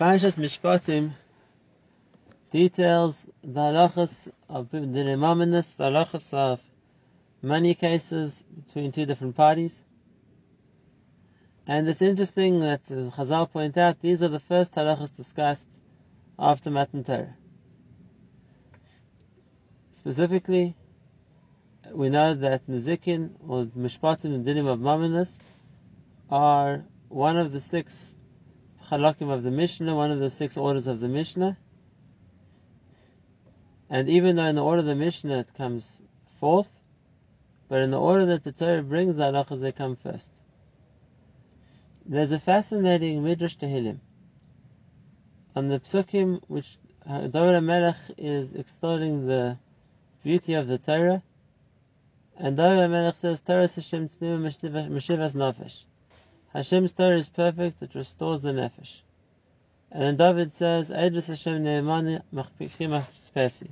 Parashas Mishpatim details the halachas of the imaminus, the halachas of money cases between two different parties. And it's interesting that Chazal point out these are the first halachas discussed after Matan Torah. Specifically, we know that Nizikin or Mishpatim and Dinim of are one of the six halakim of the Mishnah, one of the six orders of the Mishnah. And even though in the order of the Mishnah it comes fourth, but in the order that the Torah brings the halachas, they come first. There's a fascinating Midrash Tehillim on the psukim which David Melech is extolling the beauty of the Torah, and Dora Melech says, Torah Hashem Tmima Meshivas Nafesh. Hashem's Torah is perfect, it restores the nefesh. And then David says, Eidus Hashem Ne'emani Machpichim Spesi.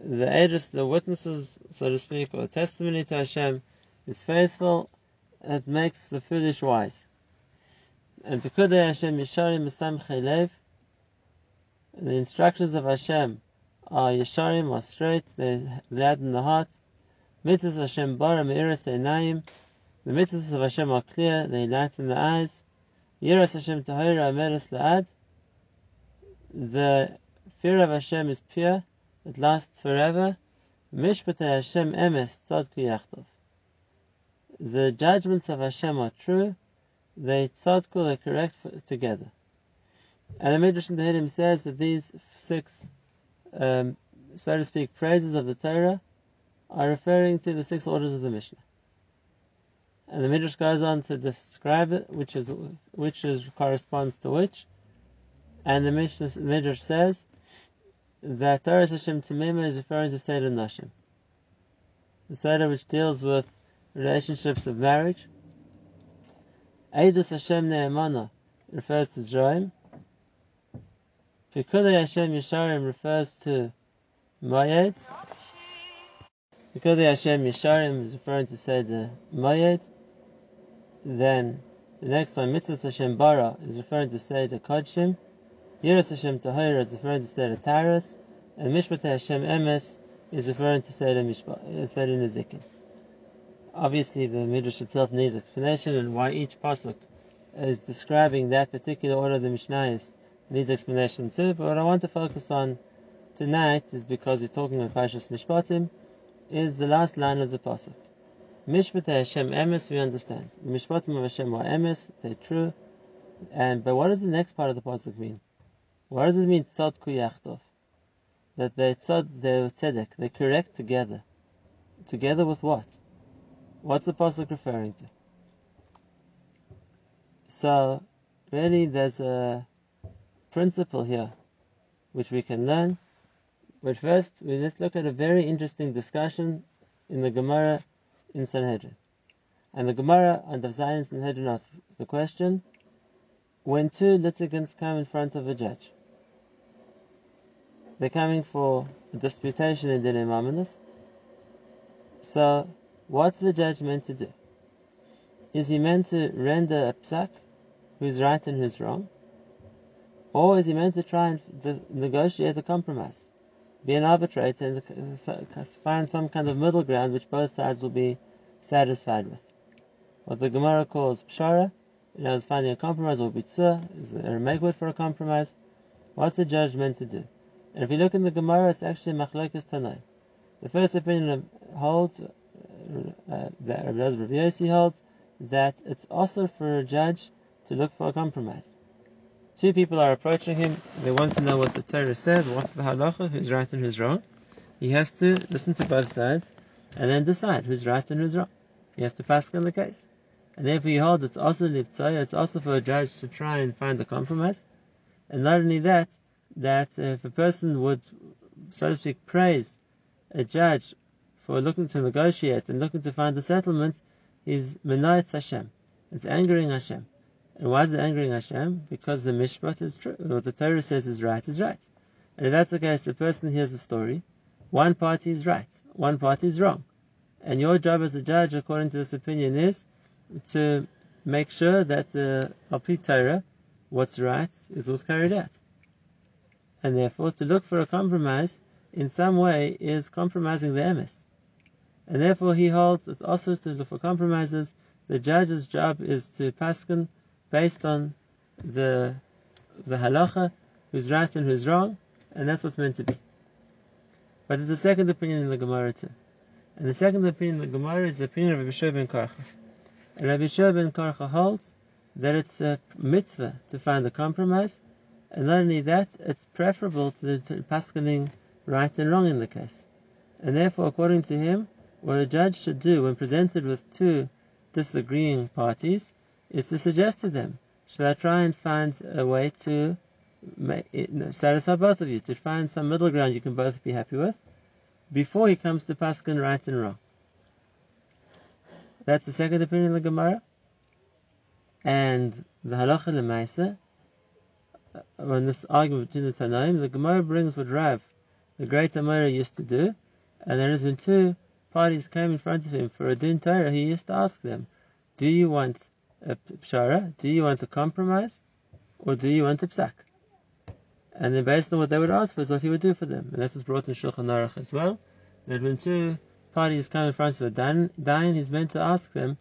The Eidus, the witnesses, so to speak, or testimony to Hashem, is faithful, it makes the foolish wise. And Pekudei Hashem Yisharim Misam Chelev, the instructions of Hashem are Yisharim, are straight, they glad in the heart. Mitzvahs Hashem Bara Me'iras Einayim, the mitzvahs of Hashem are clear, they enlighten the eyes. Yiras Hashem Tahira Ameres La'ad. The fear of Hashem is pure, it lasts forever. Mishpatei Hashem Emes Tzadku Yachdav. The judgments of Hashem are true, they tzadku, they correct together. And the Midrash in Tehillim says that these six, um, so to speak, praises of the Torah are referring to the six orders of the Mishnah. And the Midrash goes on to describe it, which is which is corresponds to which. And the Mishnah, Midrash says that Torah Hashem Tamima is referring to Seder Nashim. The Seder which deals with relationships of marriage. Eidus Hashem Ne'emana refers to Zraim. Pekudei Hashem Yisharim refers to Mayed. Pekudei Hashem Yisharim is referring to Seder Mayed. Then the next one, Mitzvah Hashem Bara is referring to Seder Kodshim, Yiras Hashem Tahira is referring to Seder Taras, and Mishpat Hashem Emes is referring to Seder Mishpat, uh, Seder Nezikin. Obviously, the Midrash itself needs explanation, and why each pasuk is describing that particular order of the Mishnayos needs explanation too. But what I want to focus on tonight is because we're talking about Parshas Mishpatim, is the last line of the pasuk. Mishpatei Hashem emes, we understand. The Mishpatim of Hashem are emes, they're true. And but what does the next part of the pasuk mean? What does it mean tzadku yachdav? That they tzad, they're tzedek, they correct together. Together with what? What's the pasuk referring to? So, really, there's a principle here which we can learn. But first, let's look at a very interesting discussion in the Gemara in Sanhedrin. And the Gemara on the Zion Sanhedrin asks the question, when two litigants come in front of a judge, they're coming for a disputation in Dinei Mamonis. So, what's the judge meant to do? Is he meant to render a psak, who's right and who's wrong? Or is he meant to try and negotiate a compromise? Be an arbitrator and find some kind of middle ground which both sides will be satisfied with. What the Gemara calls pshara, you know, is finding a compromise, or bitzur, is a make for a compromise. What's the judge meant to do? And if you look in the Gemara, it's actually machlokes tanai. The first opinion holds, uh, uh that Rabbi Yossi holds, that it's asur for a judge to look for a compromise. Two people are approaching him, they want to know what the Torah says, what's the halacha, who's right and who's wrong. He has to listen to both sides and then decide who's right and who's wrong. He has to pass on the case. And therefore he holds it's asur livtzaya, it's asur for a judge to try and find a compromise. And not only that, that if a person would, so to speak, praise a judge for looking to negotiate and looking to find a settlement, he's menayat Hashem. It's angering Hashem. And why is it angering Hashem? Because the mishpat is true. What the Torah says is right is right. And if that's the case, the person hears a story, one party is right, one party is wrong. And your job as a judge, according to this opinion, is to make sure that the Alpi Torah, what's right is what's carried out. And therefore, to look for a compromise in some way is compromising the emes. And therefore, he holds it's asur to look for compromises. The judge's job is to paskin based on the the halacha, who's right and who's wrong, and that's what's meant to be. But there's a second opinion in the Gemara too. And the second opinion in the Gemara is the opinion of Rabbi Shua ben Karcha. And Rabbi Shua ben Karcha holds that it's a mitzvah to find a compromise, and not only that, it's preferable to, the paskening right and wrong in the case. And therefore, according to him, what a judge should do when presented with two disagreeing parties is to suggest to them, shall I try and find a way to satisfy both of you, to find some middle ground you can both be happy with, before he comes to Paskin right and wrong. That's the second opinion of the Gemara. And the halacha lemaisa, when uh, this argument between the Tanaim, the Gemara brings what Rav, the great Amora, used to do, and there has been two parties came in front of him for a din Torah, he used to ask them, do you want a pshara? Do you want a compromise? Or do you want a psak? And then based on what they would ask for is what he would do for them. And that was brought in Shulchan Aruch as well. That when two parties come in front of the dayan, he's meant to ask them,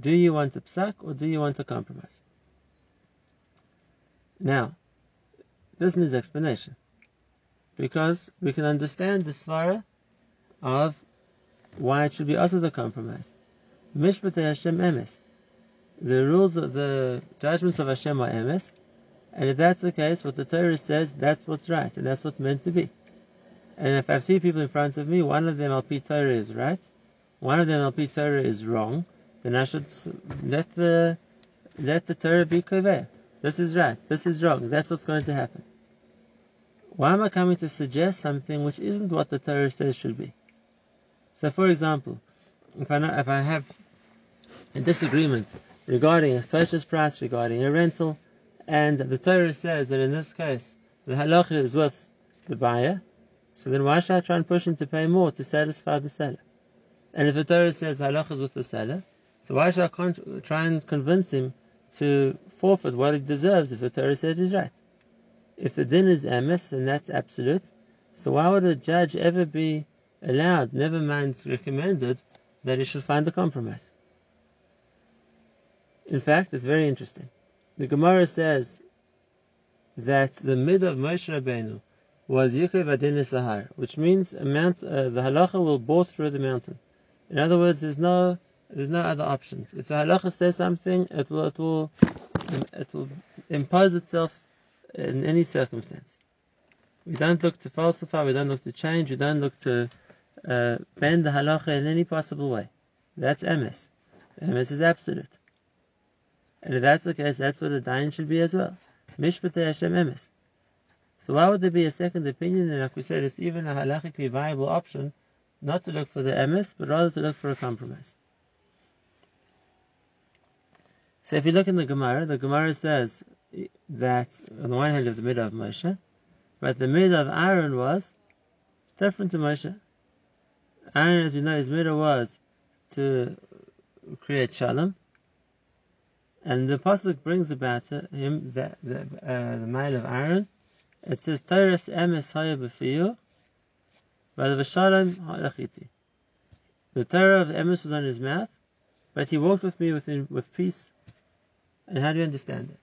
do you want a psak or do you want a compromise? Now, this needs explanation. Because we can understand the svara of why it should be asur the compromise. Mishpat Hashem emes. The rules of the judgments of Hashem are emes, and if that's the case, what the Torah says, that's what's right, and that's what's meant to be. And if I have two people in front of me, one of them Al Torah is right, one of them Al Torah is wrong, then I should let the let the Torah be koveh. This is right, this is wrong, that's what's going to happen. Why am I coming to suggest something which isn't what the Torah says should be? So, for example, if I, if I have a disagreement regarding a purchase price, regarding a rental, and the Torah says that in this case the halacha is with the buyer, so then why should I try and push him to pay more to satisfy the seller? And if the Torah says halacha is with the seller, so why should I try and convince him to forfeit what he deserves if the Torah said he's right? If the din is emes, then that's absolute. So why would a judge ever be allowed, never mind recommended, that he should find a compromise. In fact, it's very interesting. The Gemara says that the mid of Moshe Rabbeinu was Yikuv Adin Sahar, which means mount, uh, the halacha will bore through the mountain. In other words, there's no there's no other options. If the halacha says something, it will it will it will impose itself in any circumstance. We don't look to falsify, we don't look to change, we don't look to uh, bend the halacha in any possible way. That's emes. Emes is absolute. And if that's the case, that's what a dayan should be as well. Mishpatei Hashem emes. So why would there be a second opinion? And like we said, it's even a halachically viable option not to look for the emes, but rather to look for a compromise. So if you look in the Gemara, the Gemara says that on the one hand of the midah of Moshe, but the midah of Aaron was different to Moshe. Aaron, as we know, his midah was to create shalom, and the pasuk brings about him that the, uh, the male of Aaron. It says Torahs emes haya b'fiyu, but the shalom ha'achiti. The Torah of emes was on his mouth, but he walked with me within, with peace. And how do you understand it?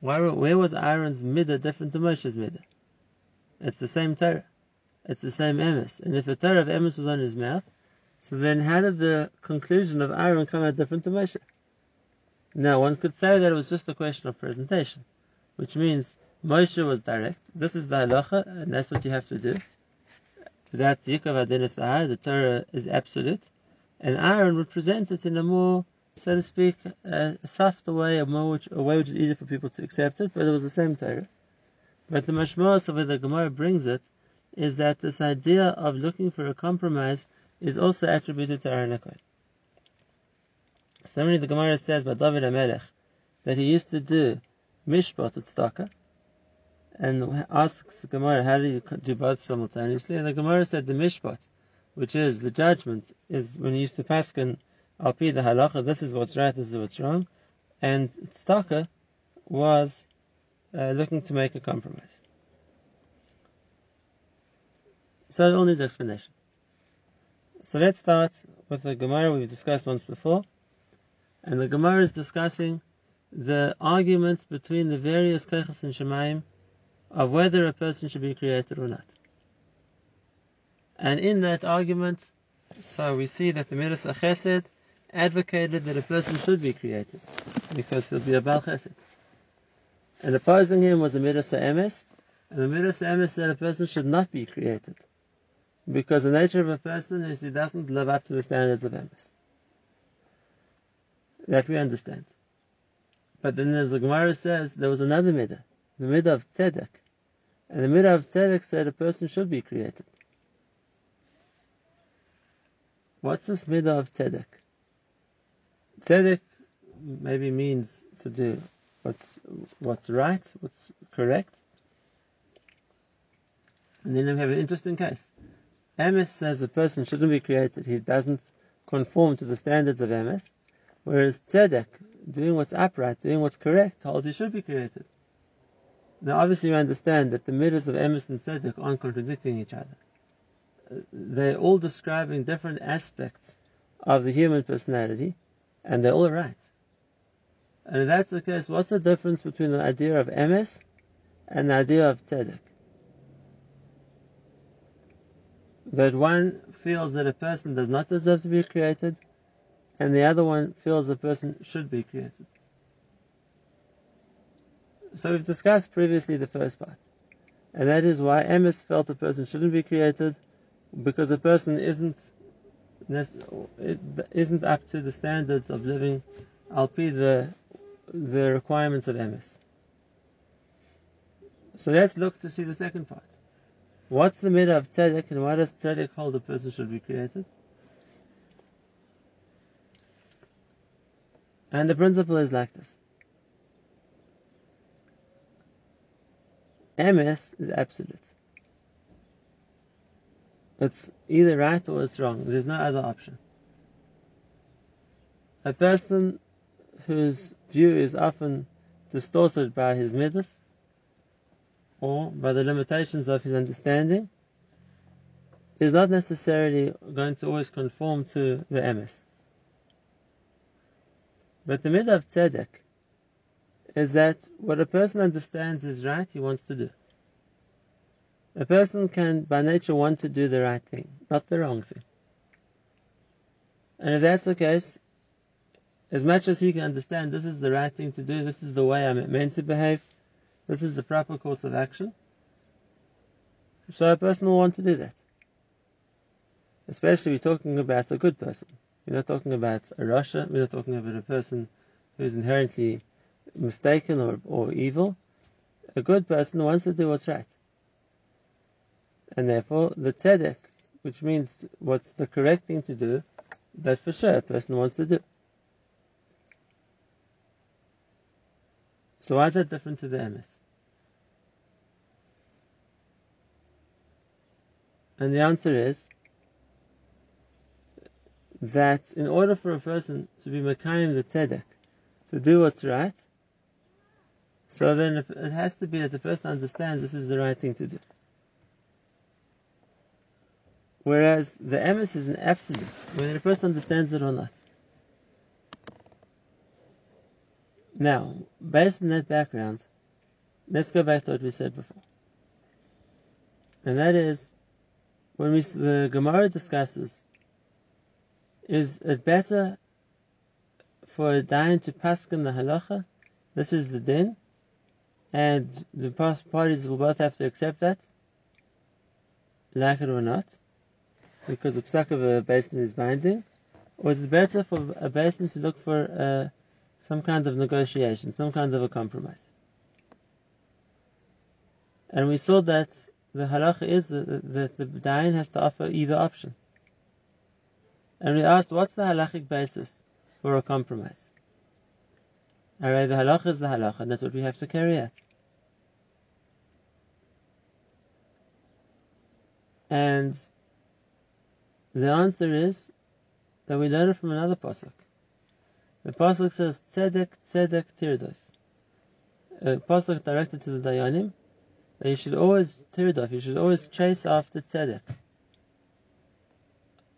Why, where was Aaron's midah different to Moshe's midah? It's the same Torah. It's the same emes. And if the Torah of emes was on his mouth, so then how did the conclusion of Aaron come out different to Moshe? Now, one could say that it was just a question of presentation, which means Moshe was direct. This is the halacha, and that's what you have to do. That's Yikav Adinas the Torah is absolute, and Aaron would present it in a more, so to speak, a softer way, a, more, a way which is easier for people to accept it, but it was the same Torah. But the mashmos of where the Gemara brings it is that this idea of looking for a compromise is also attributed to Aaron. Similarly, the Gemara says by David HaMelech that he used to do mishpat with tzedakah, and asks the Gemara, how do you do both simultaneously? And the Gemara said the mishpat, which is the judgment, is when he used to paskin alpi the halacha, this is what's right, this is what's wrong, and tzedakah was uh, looking to make a compromise. So it all needs explanation. So let's start with the Gemara we've discussed once before. And the Gemara is discussing the arguments between the various Kechas and Shemaim of whether a person should be created or not. And in that argument, so we see that the Midas Chesed advocated that a person should be created because he'll be a Bal Chesed. And opposing him was the Midas Emes, and the Midas Emes said a person should not be created because the nature of a person is he doesn't live up to the standards of Emes. That we understand. But then as the Gemara says, there was another Midah, the Midah of Tzedek. And the Midah of Tzedek said a person should be created. What's this Midah of Tzedek? Tzedek maybe means to do what's what's right, what's correct. And then we have an interesting case. Emes says a person shouldn't be created. He doesn't conform to the standards of Emes. Whereas Tzedek, doing what's upright, doing what's correct, told he should be created. Now obviously you understand that the midas of Emes and Tzedek aren't contradicting each other. They're all describing different aspects of the human personality, and they're all right. And if that's the case, what's the difference between the idea of Emes and the idea of Tzedek? that one feels that a person does not deserve to be created, and the other one feels the person should be created. So we've discussed previously the first part, and that is why Emes felt a person shouldn't be created because a person isn't isn't up to the standards of living alpi the the requirements of Emes. So let's look to see the second part. What's the midah of tzedek, and why does tzedek hold a person should be created? And the principle is like this. Emes is absolute. It's either right or it's wrong. There's no other option. A person whose view is often distorted by his midas or by the limitations of his understanding, is not necessarily going to always conform to the emes. But the midah of tzedek is that what a person understands is right, he wants to do. A person can by nature want to do the right thing, not the wrong thing. And if that's the case, as much as he can understand this is the right thing to do, this is the way I'm meant to behave, this is the proper course of action. So a person will want to do that. Especially if we're talking about a good person. We're not talking about a rasha, we're not talking about a person who's inherently mistaken or, or evil. A good person wants to do what's right. And therefore, the tzedek, which means what's the correct thing to do, that for sure a person wants to do. So why is that different to the emes? And the answer is that in order for a person to be Makayim the Tzedek, to do what's right, so then it has to be that the person understands this is the right thing to do. Whereas the emes is an absolute, whether a person understands it or not. Now, based on that background, let's go back to what we said before. And that is, when we, the Gemara discusses, is it better for a dayan to paskin the halacha? This is the din, and the parties will both have to accept that, like it or not, because the psak of a beis din is binding, or is it better for a beis din to look for uh, some kind of negotiation, some kind of a compromise. And we saw that the halacha is that the dayan has to offer either option. And we asked, what's the halachic basis for a compromise? Alright, the halacha is the halacha, and that's what we have to carry out. And the answer is that we learn it from another pasuk. The pasuk says tzedek tzedek tirdof. a pasuk directed to the Dayanim that you should always tirdaf, you should always chase after tzedek,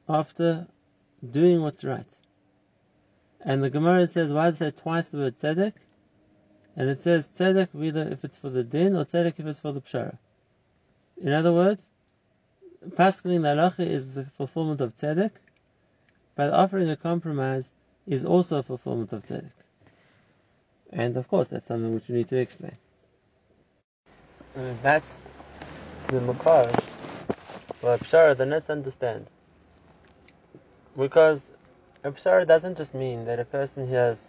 after doing what's right. And the Gemara says, why does it say twice the word tzedek? And it says tzedek either if it's for the din or tzedek if it's for the pshara. In other words, paskening the halacha is the fulfillment of tzedek, but offering a compromise is also a fulfillment of tzedek. And of course, that's something which we need to explain. And that's the makor for pshara that let's understand. Because a pshara doesn't just mean that a person hears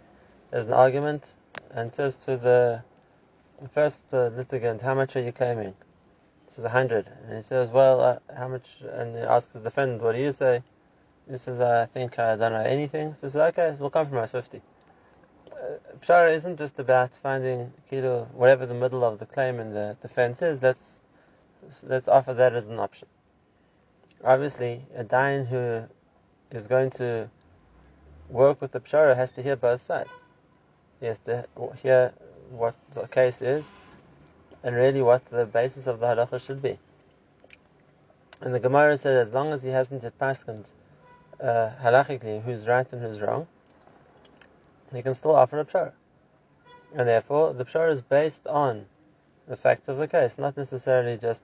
there's an argument and says to the first uh, litigant, how much are you claiming? He says, a hundred. And he says, well, uh, how much? And he asks the defendant, what do you say? He says, I think I don't know anything. So He says, okay, we'll compromise 50. Uh, Pshara isn't just about finding kilo, whatever the middle of the claim and the defense is, let's, let's offer that as an option. Obviously, a dayan who is going to work with the Pshara has to hear both sides. He has to hear what the case is and really what the basis of the halacha should be. And the Gemara said as long as he hasn't yet pasked uh, halachically who's right and who's wrong, he can still offer a pshara. And therefore, the pshara is based on the facts of the case, not necessarily just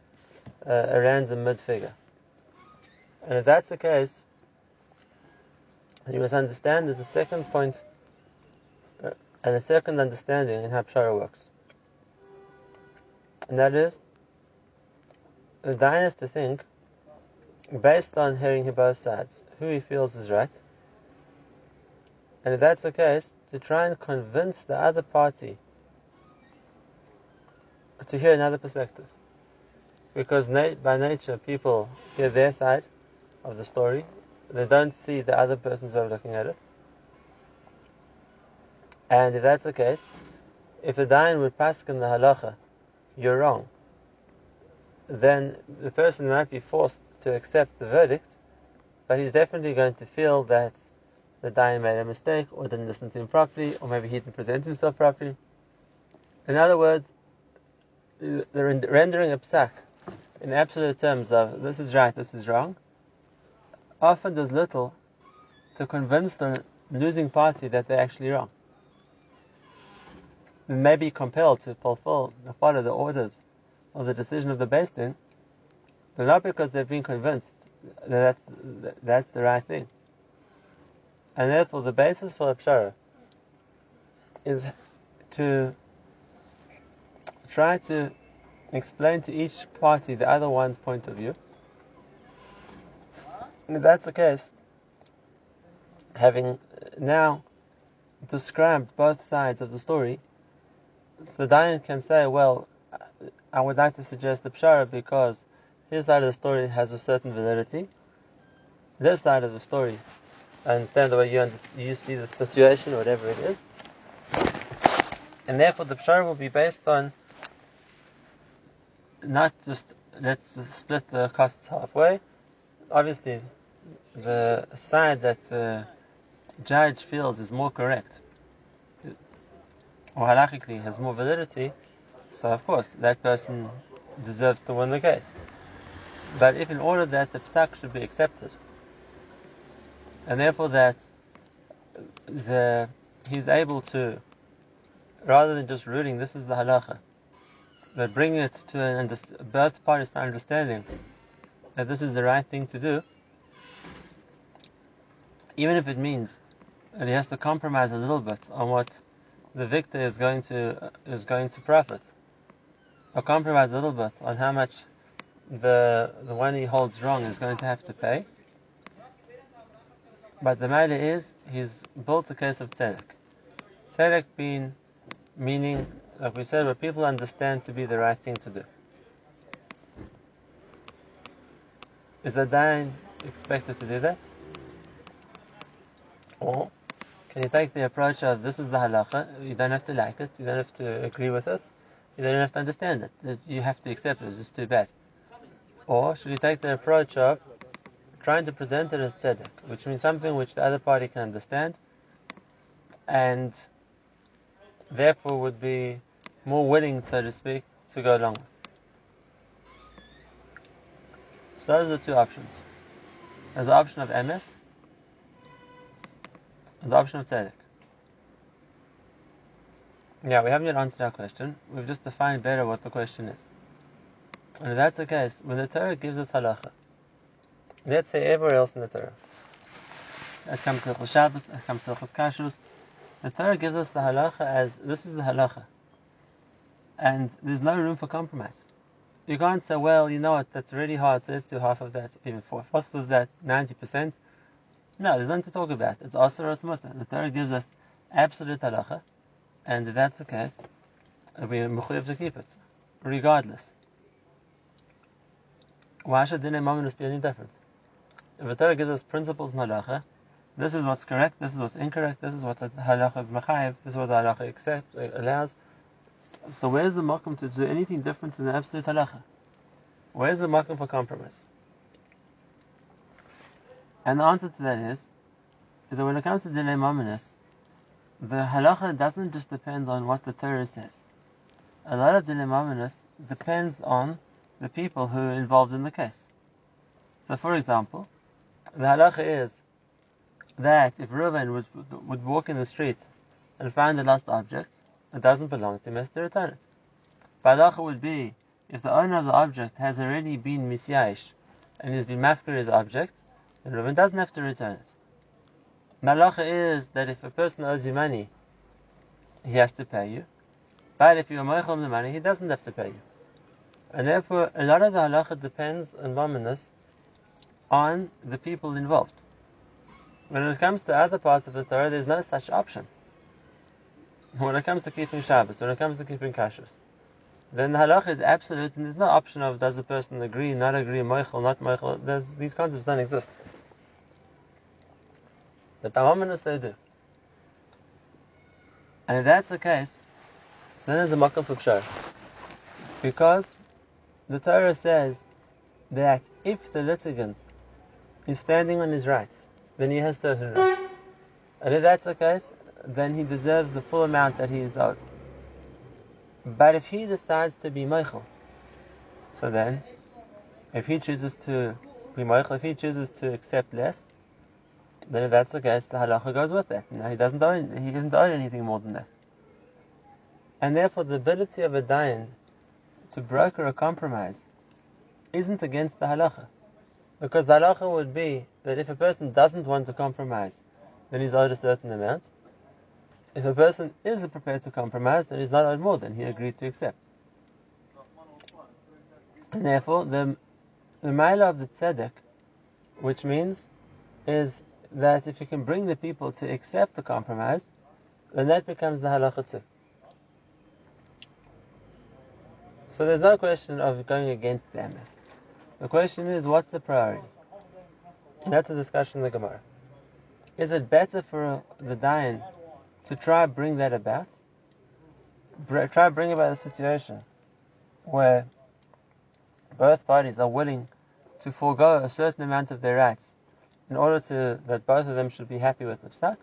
uh, a random mid figure. And if that's the case, you must understand there's a second point uh, and a second understanding in how pshara works. And that is, the dayan has to think, based on hearing both sides, who he feels is right. And if that's the case, to try and convince the other party to hear another perspective. Because by nature, people hear their side of the story, they don't see the other person's way of looking at it. And if that's the case, if the dayan would pass in the halacha, you're wrong, then the person might be forced to accept the verdict, but he's definitely going to feel that the dayan made a mistake, or didn't listen to him properly, or maybe he didn't present himself properly. In other words, the rendering a psak in absolute terms of this is right, this is wrong, often does little to convince the losing party that they're actually wrong. They may be compelled to fulfill, follow the orders of the decision of the Beis Din, but not because they've been convinced that that's, that's the right thing. And therefore, the basis for a pshara is to try to explain to each party the other one's point of view if that's the case, having uh, now described both sides of the story, so Dayan can say, well, I would like to suggest the Pshara because his side of the story has a certain validity. This side of the story, I understand the way you, you see the situation, whatever it is. And therefore the Pshara will be based on not just let's split the costs halfway, obviously the side that the judge feels is more correct or halachically has more validity, so of course that person deserves to win the case. But if in order that the psak should be accepted, and therefore that the he's able to, rather than just ruling this is the halacha, but bringing it to an both parties to understanding that this is the right thing to do, even if it means that he has to compromise a little bit on what the victor is going to is going to profit, or compromise a little bit on how much the the one he holds wrong is going to have to pay. But the matter is, he's built a case of tzedek. Tzedek being meaning, like we said, what people understand to be the right thing to do. Is the dayan expected to do that? Or can you take the approach of this is the halacha, you don't have to like it, you don't have to agree with it, you don't have to understand it, you have to accept it, it's just too bad. Or should you take the approach of trying to present it as tzedek, which means something which the other party can understand, and therefore would be more willing, so to speak, to go along with. So those are the two options. There's the option of emes, and the option of tzedek. Yeah, we haven't yet answered our question. We've just defined better what the question is. And if that's the case, when the Torah gives us halacha, let's say everywhere else in the Torah, it comes to the Shabbos, it comes to the Kashrus, the Torah gives us the halacha as this is the halacha. And there's no room for compromise. You can't say, well, you know what, that's really hard, so let's do half of that, even four fourths of that, 90%. No, there's nothing to talk about. It's also or The Torah gives us absolute halacha, and if that's the case, we are mechuyev to keep it, regardless. Why should dinei mamonus be any different? If the Torah gives us principles in halacha, this is what's correct, this is what's incorrect, this is what the halacha is mechayev, this is what the halacha accepts, uh, allows. So where's the makom to do anything different in the absolute halacha? Where's the makom for compromise? And the answer to that is, is that when it comes to dinei mamonus, the halacha doesn't just depend on what the Torah says. A lot of dinei mamonus depends on the people who are involved in the case. So, for example, the halacha is that if Reuven would, would walk in the street and find a lost object, it doesn't belong to him, has to return it. But would be if the owner of the object has already been misyaish and has been mafkir his object, then Reuven doesn't have to return it. Malacha is that if a person owes you money, he has to pay you. But if you are moichel the money, he doesn't have to pay you. And therefore, a lot of the halacha depends on Mamonis on the people involved. When it comes to other parts of the Torah, there's no such option. When it comes to keeping Shabbos, when it comes to keeping kashrus, then the halacha is absolute, and there's no option of does the person agree, not agree, moichel, not moichel. These concepts don't exist. But Tamaminus they do. And if that's the case, then there's a makom for pshar. Because the Torah says that if the litigant is standing on his rights, then he has certain rights. And if that's the case, then he deserves the full amount that he is owed. But if he decides to be moichel, so then, if he chooses to be moichel, if he chooses to accept less, then if that's the case, the halacha goes with that. Now he doesn't own, he doesn't own anything more than that. And therefore, the ability of a dayan to broker a compromise isn't against the halacha. Because the halacha would be that if a person doesn't want to compromise, then he's owed a certain amount. If a person is prepared to compromise, then he's not more than he agreed to accept. And therefore, the the of the tzedek, which means is that if you can bring the people to accept the compromise, then that becomes the halacha too. So there's no question of going against the emes. The question is, what's the priority? And that's a discussion in the Gemara. Is it better for the dayan to try bring that about? Try bring about a situation where both parties are willing to forego a certain amount of their rights in order to that both of them should be happy with the psak?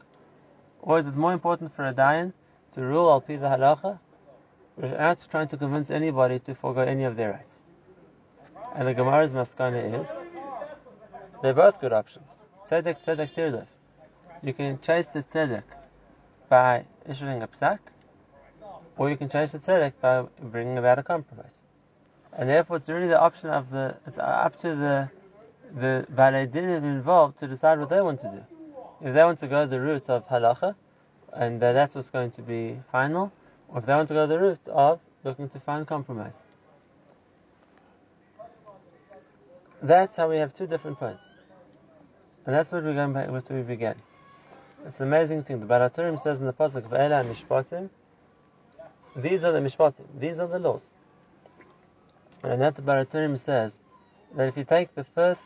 Or is it more important for a dayan to rule al pi the halacha without trying to convince anybody to forego any of their rights? And the Gemara's maskana is they're both good options. Tzedek, tzedek, tirdof. You can chase the tzedek by issuing a psak, or you can change the tzedek by bringing about a compromise. And therefore, it's really the option of the, it's up to the the Baladin involved to decide what they want to do. If they want to go the route of halacha, and uh, that's what's going to be final, or if they want to go the route of looking to find compromise. That's how we have two different points. And that's what we're going back with we began. It's an amazing thing. The Baal HaTurim says in the Pasuk of Ela Mishpatim, these are the Mishpatim, these are the laws. And that the Baal says that if you take the first,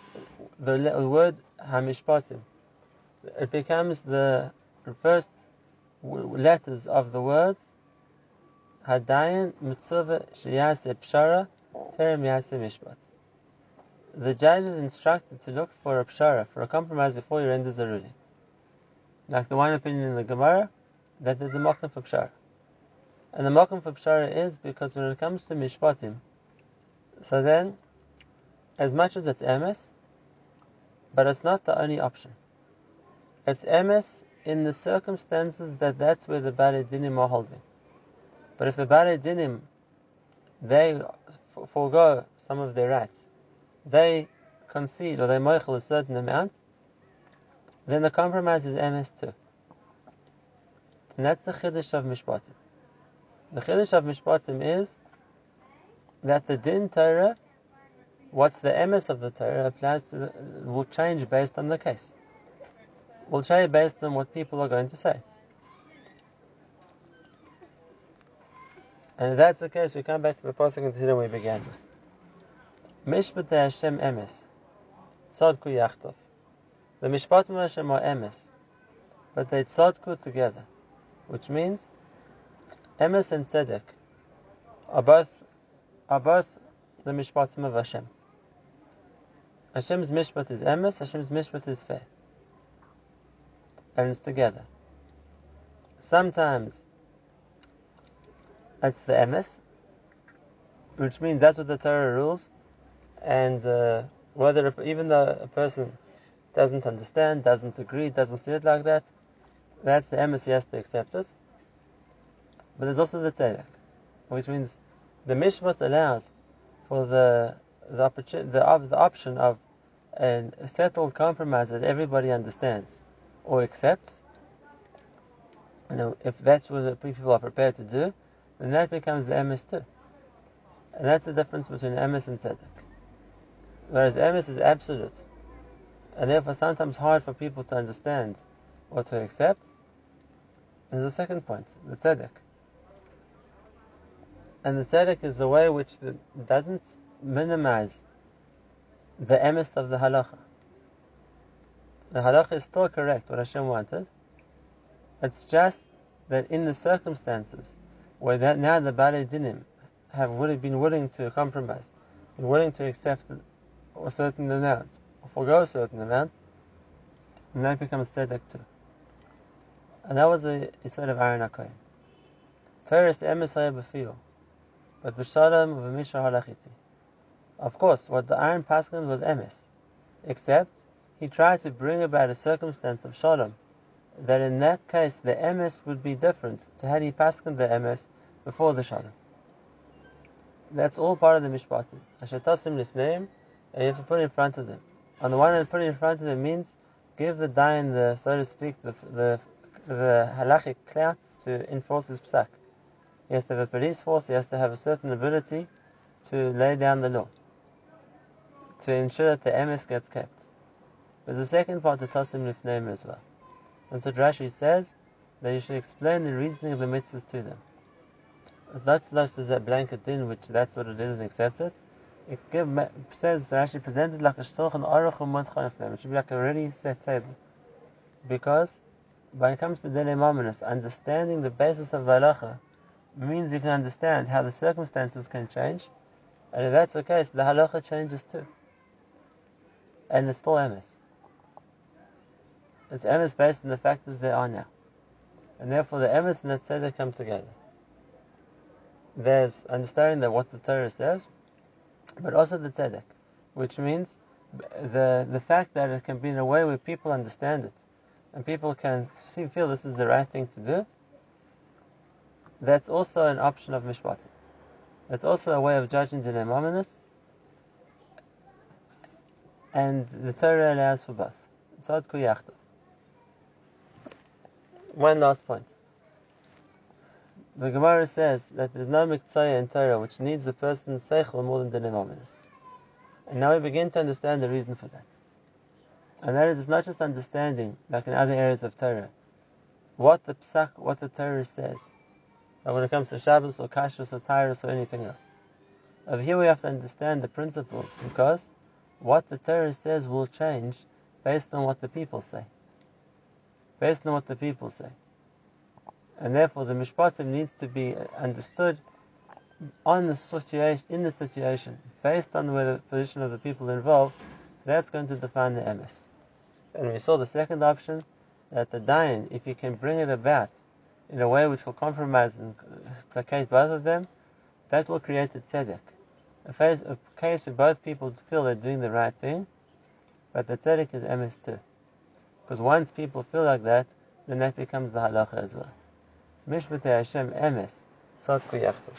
the little word Hamishpatim, it becomes the first letters of the words Hadayan Mitzvah Sheyase Pshara Terem Yase Mishpat. The judge is instructed to look for a pshara, for a compromise before he renders a ruling. Like the one opinion in the Gemara, that there's a mokum for pshara. And the makom for pshara is because when it comes to mishpatim, so then, as much as it's emes, but it's not the only option. It's emes in the circumstances that that's where the Baalei Dinim are holding. But if the Baalei Dinim, they forego some of their rights, they concede or they moichel a certain amount, then the compromise is emes too. And that's the chiddush of mishpatim. The chiddush of mishpatim is that the din Torah, what's the emes of the Torah, applies to the, will change based on the case. Will change based on what people are going to say. And if that's the case, we come back to the pasuk and Tehillim we began with. Mishpat Hashem emes, tzadku yachdav. The mishpatim Hashem are emes, but they tzadku together, which means emes and tzedek are both are both the mishpatim of Hashem. Hashem's mishpat is emes, Hashem's mishpat is fair. And it's together. Sometimes that's the emes, which means that's what the Torah rules, and uh, whether even though a person doesn't understand, doesn't agree, doesn't see it like that, that's the emes has to accept it. But there's also the tzedek, which means the mishpat allows for the the, opportunity, the, the option of a settled compromise that everybody understands or accepts. You know, if that's what the people are prepared to do, then that becomes the emes too. And that's the difference between emes and tzedek. Whereas emes is absolute, and therefore sometimes hard for people to understand or to accept. There's a second point, the tzedek. And the tzedek is the way which the, doesn't minimize the emes of the halacha. The halacha is still correct, what Hashem wanted. It's just that in the circumstances where that now the Baalei Dinim have really been willing to compromise, been willing to accept a certain amount, or forego certain amount, and that becomes tzedek too. And that was the Yisod of Aaron. Torah is emes b'fiyah but b'shalom v'mishra halachiti. Of course, what the Aaron Paskin was emes, except he tried to bring about a circumstance of shalom, that in that case the emes would be different to had he Paskin the emes before the shalom. That's all part of the mishpatim. Ashatasim lifneim, and you have to put in front of them. On the one hand, put it in front of them means give the dayan the, so to speak, the the, the halachic clout to enforce his psak. He has to have a police force, he has to have a certain ability to lay down the law, to ensure that the emes gets kept. There's a second part to Tasim Lifneim as well. And so Rashi says that you should explain the reasoning of the mitzvahs to them. It's not just as that blanket din, which that's what it is and accept it. It give, says actually presented like a shtoch and aruch and It should be like a ready set table. Because when it comes to din understanding the basis of the halacha means you can understand how the circumstances can change, and if that's the case, the halacha changes too. And it's still emes. It's emes based on the factors there are now. And therefore the emes and the tzedek come together. There's understanding that what the Torah says, but also the tzedek, which means the the fact that it can be in a way where people understand it, and people can see, feel this is the right thing to do, that's also an option of mishpatim. That's also a way of judging the nemaminus, and the Torah allows for both. One last point. The Gemara says that there's no miktzaya in Torah which needs a person's seichel more than the nemaminus. And now we begin to understand the reason for that. And that is, it's not just understanding, like in other areas of Torah, what the psak, what the Torah says, when it comes to Shabbos or Kashrus or Tyrus or anything else. Over here we have to understand the principles because what the Torah says will change based on what the people say. Based on what the people say. And therefore the Mishpatim needs to be understood on the situation, in the situation, based on the position of the people involved, that's going to define the emes. And we saw the second option, that the dayan, if you can bring it about in a way which will compromise and placate both of them, that will create a tzedek. A, phase, a case where both people feel they're doing the right thing, but the tzedek is emes too. Because once people feel like that, then that becomes the halacha as well. Mishpatei Hashem emes, tzadku yachdav.